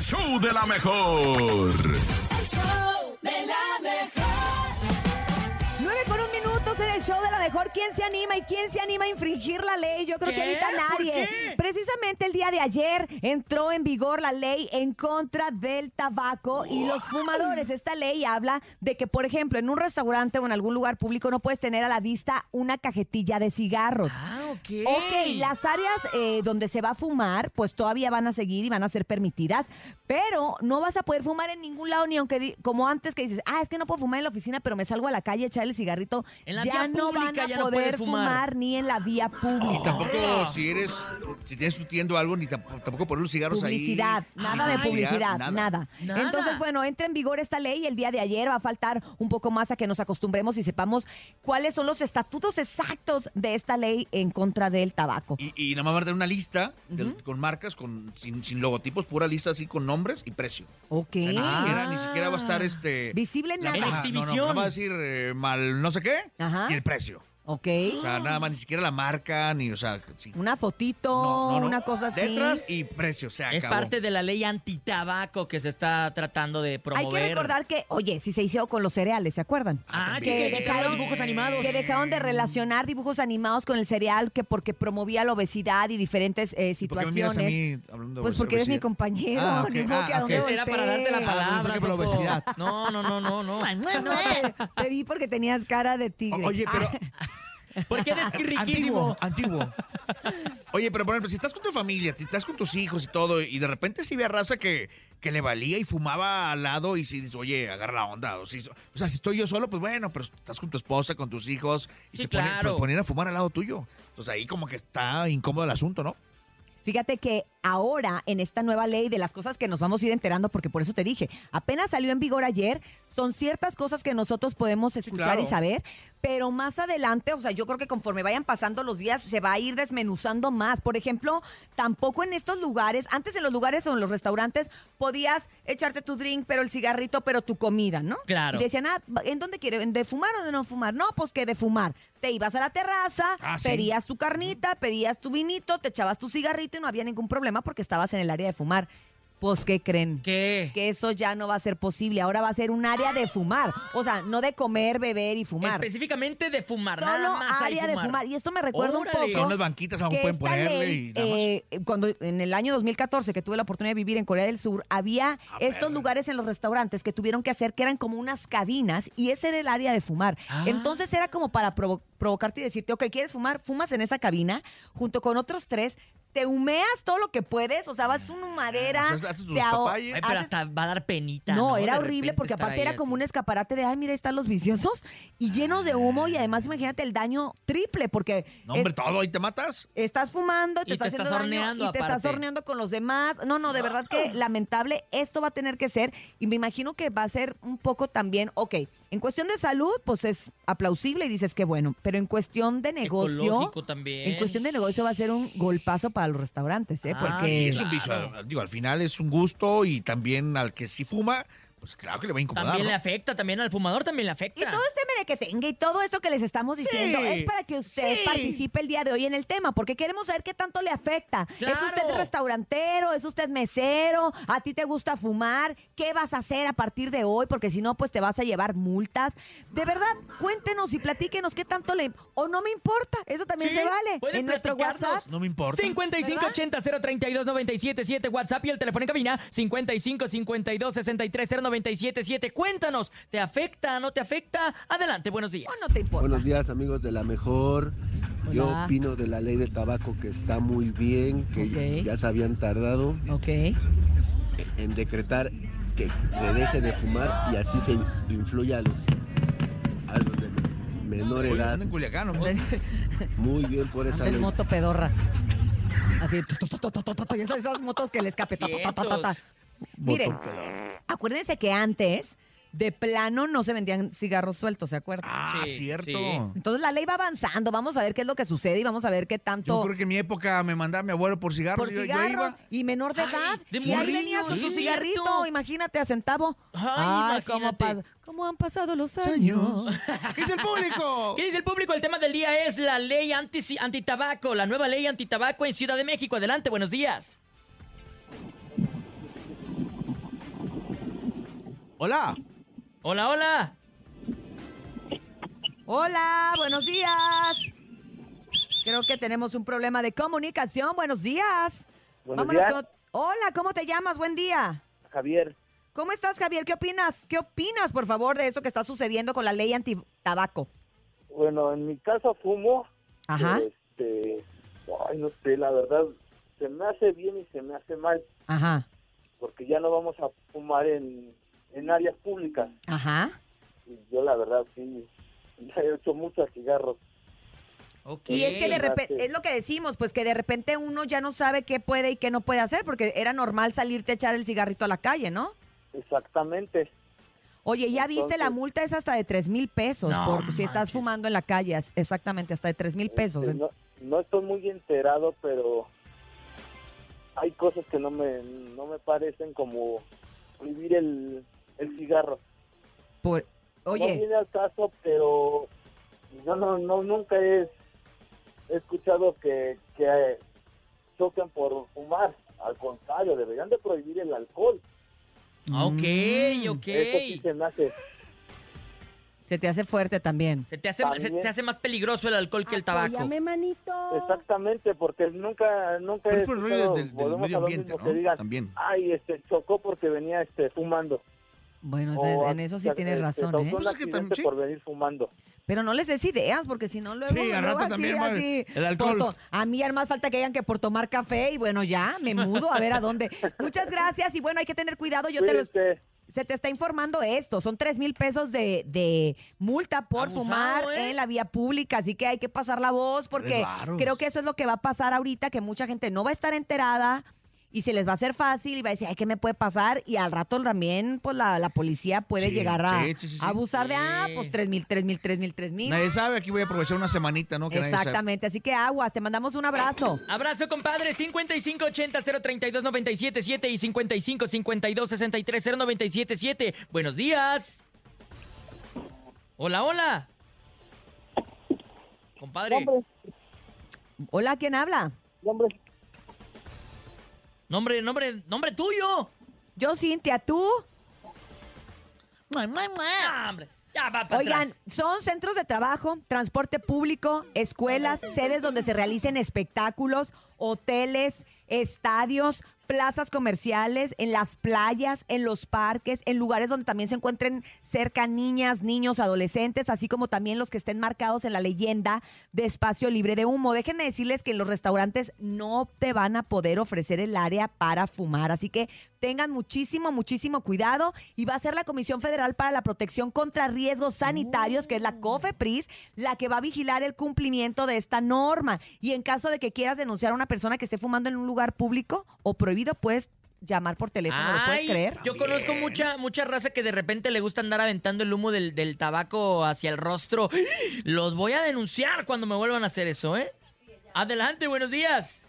show de la mejor. Show mejor. ¿Quién se anima y quién se anima a infringir la ley? Yo creo que ¿Qué? ahorita ¿Por nadie. Precisamente el día de ayer entró en vigor la ley en contra del tabaco y los fumadores. Esta ley habla de que, por ejemplo, en un restaurante o en algún lugar público no puedes tener a la vista una cajetilla de cigarros. Ah, ok. Ok, las áreas eh, donde se va a fumar, pues todavía van a seguir y van a ser permitidas, pero no vas a poder fumar en ningún lado, ni aunque, como antes que dices, ah, es que no puedo fumar en la oficina, pero me salgo a la calle a echar el cigarrito. En la ya no van pública a ya no poder puedes fumar. ni en la vía pública. Tampoco si eres, si tienes tu tienda o algo, ni tampoco, tampoco poner los cigarros Publicidad, ahí. nada de publicidad, nada. nada. Nada. Entonces, bueno, entra en vigor esta ley el día de ayer. Va a faltar un poco más a que nos acostumbremos y sepamos cuáles son los estatutos exactos de esta ley en contra del tabaco. Y, y nada más va a dar una lista con marcas, con, sin, sin logotipos, pura lista así con nombres y precio. Ok. O sea, ni, siquiera, ni siquiera va a estar este... Visible la- nada. En no, no, exhibición. no va a decir eh, mal no sé qué Ajá. y el precio. Ok. O sea, nada más, ni siquiera la marca, ni, o sea, sí. Una fotito, No, no, no. una cosa así. Letras y precio, se Es acabó. parte de la ley antitabaco que se está tratando de promover. Hay que recordar que, oye, si se hizo con los cereales, ¿se acuerdan? Ah, también. que Que dejaron dibujos animados. Que dejaron de relacionar dibujos animados con el cereal, que porque promovía la obesidad y diferentes eh, ¿Y ¿Por qué me miras a situaciones. mí hablando de Pues porque eres mi compañero. Ah, ok. ni modo que a Ah, dónde ok. Era para darte la palabra. porque por la obesidad. No, no, no, no, no. Te vi porque tenías cara de tigre. O- Oye, pero Porque eres riquísimo. Antiguo, antiguo. Oye, pero por ejemplo, si estás con tu familia, si estás con tus hijos y todo, y de repente si ve a raza que, que le valía y fumaba al lado, y si dices, oye, agarra la onda. O, si, o sea, si estoy yo solo, pues bueno, pero estás con tu esposa, con tus hijos, y Sí, se ponen, claro. pues, ponían a fumar al lado tuyo. Entonces ahí como que está incómodo el asunto, ¿no? Fíjate que ahora, en esta nueva ley, de las cosas que nos vamos a ir enterando, porque por eso te dije, apenas salió en vigor ayer, son ciertas cosas que nosotros podemos escuchar claro. y saber, pero más adelante, o sea, yo creo que conforme vayan pasando los días, se va a ir desmenuzando más. Por ejemplo, tampoco en estos lugares, antes en los lugares o en los restaurantes, podías echarte tu drink, pero el cigarrito, pero tu comida, ¿no? Claro. Y decían, ah, ¿en dónde quiere? ¿De fumar o de no fumar? No, pues que de fumar. Te ibas a la terraza, Ah, sí. pedías tu carnita, pedías tu vinito, te echabas tu cigarrito no había ningún problema porque estabas en el área de fumar. Pues, ¿qué creen? ¿Qué? Que eso ya no va a ser posible. Ahora va a ser un área de fumar. O sea, no de comer, beber y fumar. Específicamente de fumar, Solo nada más hay área de fumar. Y esto me recuerda Órale. un Son poco. unas banquitas, aún que pueden esta ponerle ley, y nada más. eh, cuando en el año 2014 que tuve la oportunidad de vivir en Corea del Sur, había Ah, estos lugares en los restaurantes que tuvieron que hacer que eran como unas cabinas y ese era el área de fumar. Ah. Entonces era como para provo- provocarte y decirte, ok, ¿quieres fumar? Fumas en esa cabina junto con otros tres. Te humeas todo lo que puedes, o sea, vas a una madera. O sea, haces tus te aho- papayas. Ay, pero haces- hasta va a dar penita. no, No, era De horrible repente porque estar aparte ahí era como así. un escaparate de, ay, mira, ahí están los viciosos y llenos de humo y además imagínate el daño triple porque No, hombre, es- todo ahí te matas. estás fumando, te Y estás te haciendo estás daño horneando y te estás aparte. horneando con los demás. No, no, de verdad que lamentable esto va a tener que ser y me imagino que va a ser un poco también, ok, en cuestión de salud, pues es aplausible y dices que bueno, pero en cuestión de negocio, Ecológico también. en cuestión de negocio va a ser un golpazo para los restaurantes, ¿eh? Ah, Porque sí, Es un vicio. Digo, al final es un gusto y también al que sí fuma, pues claro que le va a incomodar. También ¿no? le afecta, también al fumador también le afecta. Y todo este mere que tenga y todo esto que les estamos diciendo Sí, es para que usted sí. participe el día de hoy en el tema, porque queremos saber qué tanto le afecta. ¿Es Claro. usted restaurantero? ¿Es usted mesero? ¿A ti te gusta fumar? ¿Qué vas a hacer a partir de hoy? Porque si no, pues te vas a llevar multas. De verdad, cuéntenos y platíquenos qué tanto le... O no me importa, eso también Sí, se vale. pueden En nuestro platicarnos. WhatsApp. No me importa. 5580-032-977 WhatsApp y el teléfono en cabina 5552-630977. Cuéntanos, ¿te afecta, no te afecta? Adelante, buenos días. ¿O no te importa? Buenos días amigos de la mejor. Yo opino de la ley del tabaco que está muy bien, que ya se habían tardado Ok. en decretar que se deje de fumar y así se influye a los, a los de menor Oye, edad. en Culiacán, ¿no? Muy bien por esa El ley. moto pedorra. Así, esas, motos que le escape. ta, ta, ta, acuérdense que antes, de plano, no se vendían cigarros sueltos, ¿se acuerdan? Ah, Sí, cierto. sí. Entonces la ley va avanzando, vamos a ver qué es lo que sucede y vamos a ver qué Yo tanto creo que en mi época me mandaba mi abuelo por cigarros. por y yo- yo cigarros iba. y menor de Ay, edad. de y ahí morrillo, venías con sí, cigarrito, cierto. imagínate, a centavo. Ay, cómo, imagínate. pas- cómo han pasado los años. ¿Qué es el público? ¿Qué dice el público? El tema del día es la ley anti antitabaco, la nueva ley antitabaco en Ciudad de México. Adelante, buenos días. Hola. Hola, hola. Hola, buenos días. Creo que tenemos un problema de comunicación. Buenos días. Buenos Vámonos días, con- Hola, ¿cómo te llamas? Buen día. Javier. ¿Cómo estás, Javier? ¿Qué opinas? ¿Qué opinas, por favor, de eso que está sucediendo con la ley anti-tabaco? Bueno, en mi caso fumo. Ajá. Este, ay, no sé, la verdad, se me hace bien y se me hace mal, Ajá. porque ya no vamos a fumar en, en áreas públicas. Ajá. Y yo, la verdad, sí, he hecho muchos cigarros. Ok. Y es que de repente, es lo que decimos, pues que de repente uno ya no sabe qué puede y qué no puede hacer, porque era normal salirte a echar el cigarrito a la calle, ¿no? Exactamente. Oye, ya viste, la multa es hasta de tres mil pesos No por si estás manches. fumando en la calle, es- exactamente, hasta de tres mil pesos. Este, no, no estoy muy enterado, pero hay cosas que no me, no me parecen como prohibir el, el cigarro. Por- No oye, viene al caso, pero yo no, no nunca he, he escuchado que, que choquen por fumar. Al contrario, deberían de prohibir el alcohol. Ah, Ok, Mm. ok. Eso sí se me hace. se te hace fuerte también. Se te, hace, se te hace más peligroso el alcohol que el tabaco. manito. Exactamente, porque nunca nunca Pero es por el rollo del, medio ambiente, ¿no? que digan, También. ay, este, chocó porque venía este fumando. Bueno, O, en eso sí tienes razón, ¿eh? Pues es que accidente tam- sí. por venir fumando. Pero no les des ideas, porque si no luego... Sí, al rato también, así, el alcohol. to- a mí ya más falta que digan que por tomar café y bueno, ya, me mudo a ver a dónde. Muchas gracias y bueno, hay que tener cuidado. Yo te los, se te está informando esto. Son tres mil pesos de, de multa por Abusado, fumar ¿eh? en la vía pública. Así que hay que pasar la voz porque Tres varos. creo que eso es lo que va a pasar ahorita, que mucha gente no va a estar enterada y se les va a hacer fácil y va a decir, ay, ¿qué me puede pasar? Y al rato también, pues la, la policía puede Sí, llegar a, sí, sí, sí, sí. a abusar de, ah, pues tres mil, tres mil, tres mil, tres mil. Nadie sabe, aquí voy a aprovechar una semanita, ¿no? Que. Exactamente, así que aguas, te mandamos un abrazo. Abrazo, compadre. 5580-032-977 y 5552-630977. Buenos días. Hola, hola. Compadre. Hombre, Hola, ¿quién habla? hombre, Nombre, nombre, nombre tuyo. Yo, Cintia, ¿tú? Ah, hombre. Ya va para Oigan, atrás. son centros de trabajo, transporte público, escuelas, sedes donde se realicen espectáculos, hoteles, estadios, plazas comerciales, en las playas, en los parques, en lugares donde también se encuentren cerca niñas, niños, adolescentes, así como también los que estén marcados en la leyenda de espacio libre de humo. Déjenme decirles que en los restaurantes no te van a poder ofrecer el área para fumar, así que tengan muchísimo, muchísimo cuidado y va a ser la Comisión Federal para la Protección contra Riesgos Sanitarios, que es la COFEPRIS, la que va a vigilar el cumplimiento de esta norma. Y en caso de que quieras denunciar a una persona que esté fumando en un lugar público o prohibido, puedes llamar por teléfono, ¿lo puedes Ay, creer? Yo conozco mucha, mucha raza que de repente le gusta andar aventando el humo del, del tabaco hacia el rostro. Los voy a denunciar cuando me vuelvan a hacer eso, ¿eh? Adelante, buenos días.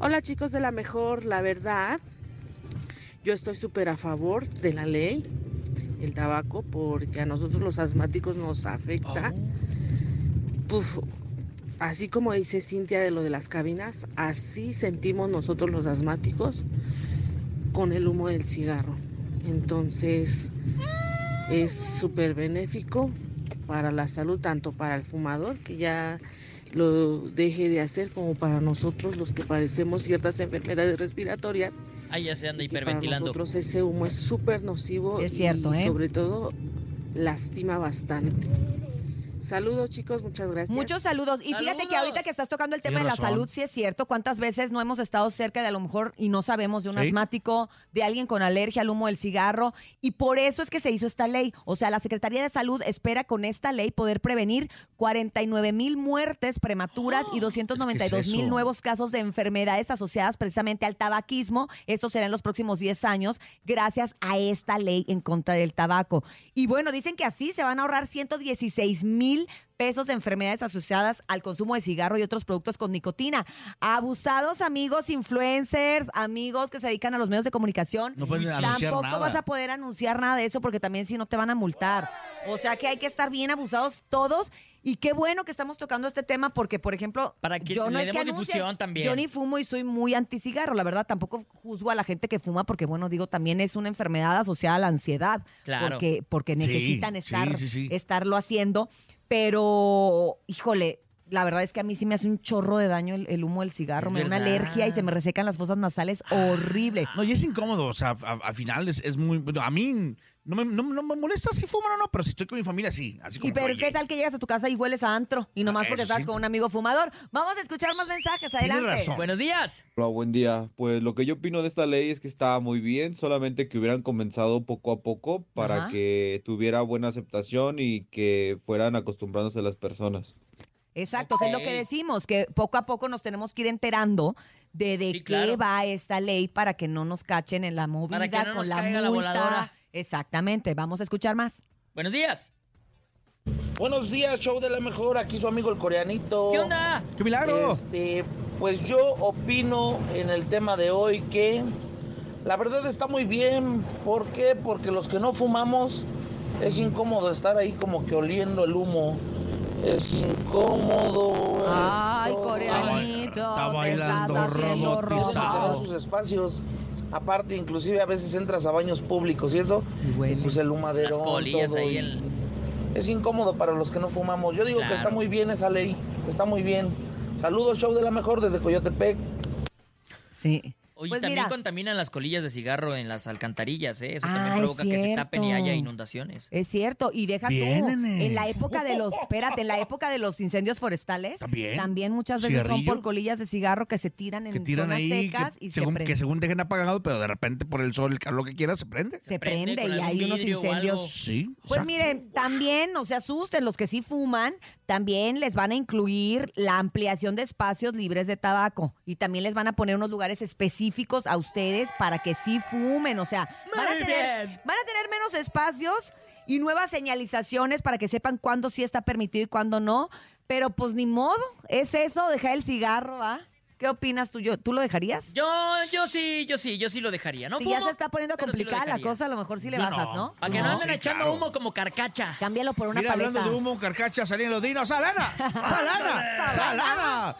Hola chicos de la mejor, la verdad, yo estoy súper a favor de la ley, el tabaco, porque a nosotros los asmáticos nos afecta. Puf, así como dice Cintia de lo de las cabinas, así sentimos nosotros los asmáticos con el humo del cigarro. Entonces es súper benéfico para la salud, tanto para el fumador, que ya lo deje de hacer, como para nosotros los que padecemos ciertas enfermedades respiratorias. Ahí ya se anda que para hiperventilando. nosotros ese humo es súper nocivo Es cierto, y ¿eh? sobre todo lastima bastante. Saludos chicos, muchas gracias. Muchos saludos. Y fíjate que ahorita que estás tocando el tema de la razón. salud, sí es cierto. ¿Cuántas veces no hemos estado cerca de a lo mejor y no sabemos de un Sí. asmático, de alguien con alergia al humo del cigarro? Y por eso es que se hizo esta ley. O sea, la Secretaría de Salud espera con esta ley poder prevenir 49 mil muertes prematuras y 292 mil nuevos casos de enfermedades asociadas precisamente al tabaquismo. Eso será en los próximos 10 años gracias a esta ley en contra del tabaco. Y bueno, dicen que así se van a ahorrar 116 mil pesos de enfermedades asociadas al consumo de cigarro y otros productos con nicotina. Abusados amigos influencers, amigos que se dedican a los medios de comunicación. No Tampoco nada. vas a poder anunciar nada de eso porque también si no te van a multar. O sea que hay que estar bien abusados todos Y qué bueno que estamos tocando este tema porque, por ejemplo, Para que yo no le es que demos anuncie, difusión también. Yo ni fumo y soy muy anticigarro, la verdad. Tampoco juzgo a la gente que fuma porque, bueno, digo, también es una enfermedad asociada a la ansiedad. Claro. Porque, porque necesitan sí, estar, sí, sí. estarlo haciendo. Pero, híjole, la verdad es que a mí sí me hace un chorro de daño el, el humo del cigarro. Es me da una alergia y se me resecan las fosas nasales. Horrible. No, y es incómodo, o sea, a- al final es, es muy... bueno, a mí no me, no, no me molesta si fuman o no, pero si estoy con mi familia, sí. Así como Y pero oye, qué tal que llegas a tu casa y hueles a antro y nomás Ah, porque estás sí. con un amigo fumador. Vamos a escuchar más mensajes, adelante. razón. Buenos días. Hola, buen día. Pues lo que yo opino de esta ley es que está muy bien, solamente que hubieran comenzado poco a poco para Ajá. que tuviera buena aceptación y que fueran acostumbrándose las personas. Exacto, que es lo que decimos, que poco a poco nos tenemos que ir enterando de, de Sí, qué claro. va esta ley para que no nos cachen en la movida Para que no con nos la caiga la multa. voladora. Exactamente, vamos a escuchar más. Buenos días. Buenos días, show de la mejor. Aquí su amigo el coreanito. ¿Qué onda? ¡Qué milagro! Este, pues yo opino en el tema de hoy que la verdad está muy bien. ¿Por qué? Porque los que no fumamos es incómodo estar ahí como que oliendo el humo. Es incómodo. Ay, es coreanito, Está bailando robotizado. Sus espacios. Aparte, inclusive a veces entras a baños públicos y eso, Y huele. pues el humadero. Las todo, ahí Es incómodo para los que no fumamos. Yo digo que está muy bien esa ley. Está muy bien. Saludos, show de la mejor desde Coyotepec. Sí. Oye, Pues también mira. contaminan las colillas de cigarro en las alcantarillas, ¿eh? Eso también Ah, es provoca que se tapen y haya inundaciones. Es cierto, y deja Bien, tú, nene. en la época de los, espérate, en la época de los incendios forestales, También. muchas veces son por colillas de cigarro que se tiran en que tiran zonas ahí, secas que, y se según, prende. que según dejen apagado, pero de repente por el sol, el calor que quiera, se prende. se prende y hay unos incendios. Sí. Pues exacto. miren, también no se asusten, los que sí fuman, también les van a incluir la ampliación de espacios libres de tabaco y también les van a poner unos lugares específicos a ustedes para que sí fumen, o sea, van a, tener, van a tener menos espacios y nuevas señalizaciones para que sepan cuándo sí está permitido y cuándo no, pero pues ni modo, es eso, dejar el cigarro, ¿ah? ¿Qué opinas tú? Yo, ¿Tú lo dejarías? Yo, yo sí, yo sí, yo sí lo dejaría. No si ya se está poniendo sí complicada la cosa, a lo mejor sí le Yo bajas, no. ¿no? Para que no, No, anden sí, echando claro. humo como carcacha. Cámbialo por una Mira, paleta. hablando de humo, carcacha, salían los dinos. ¡Salana! ¡Salana! ¡Salana!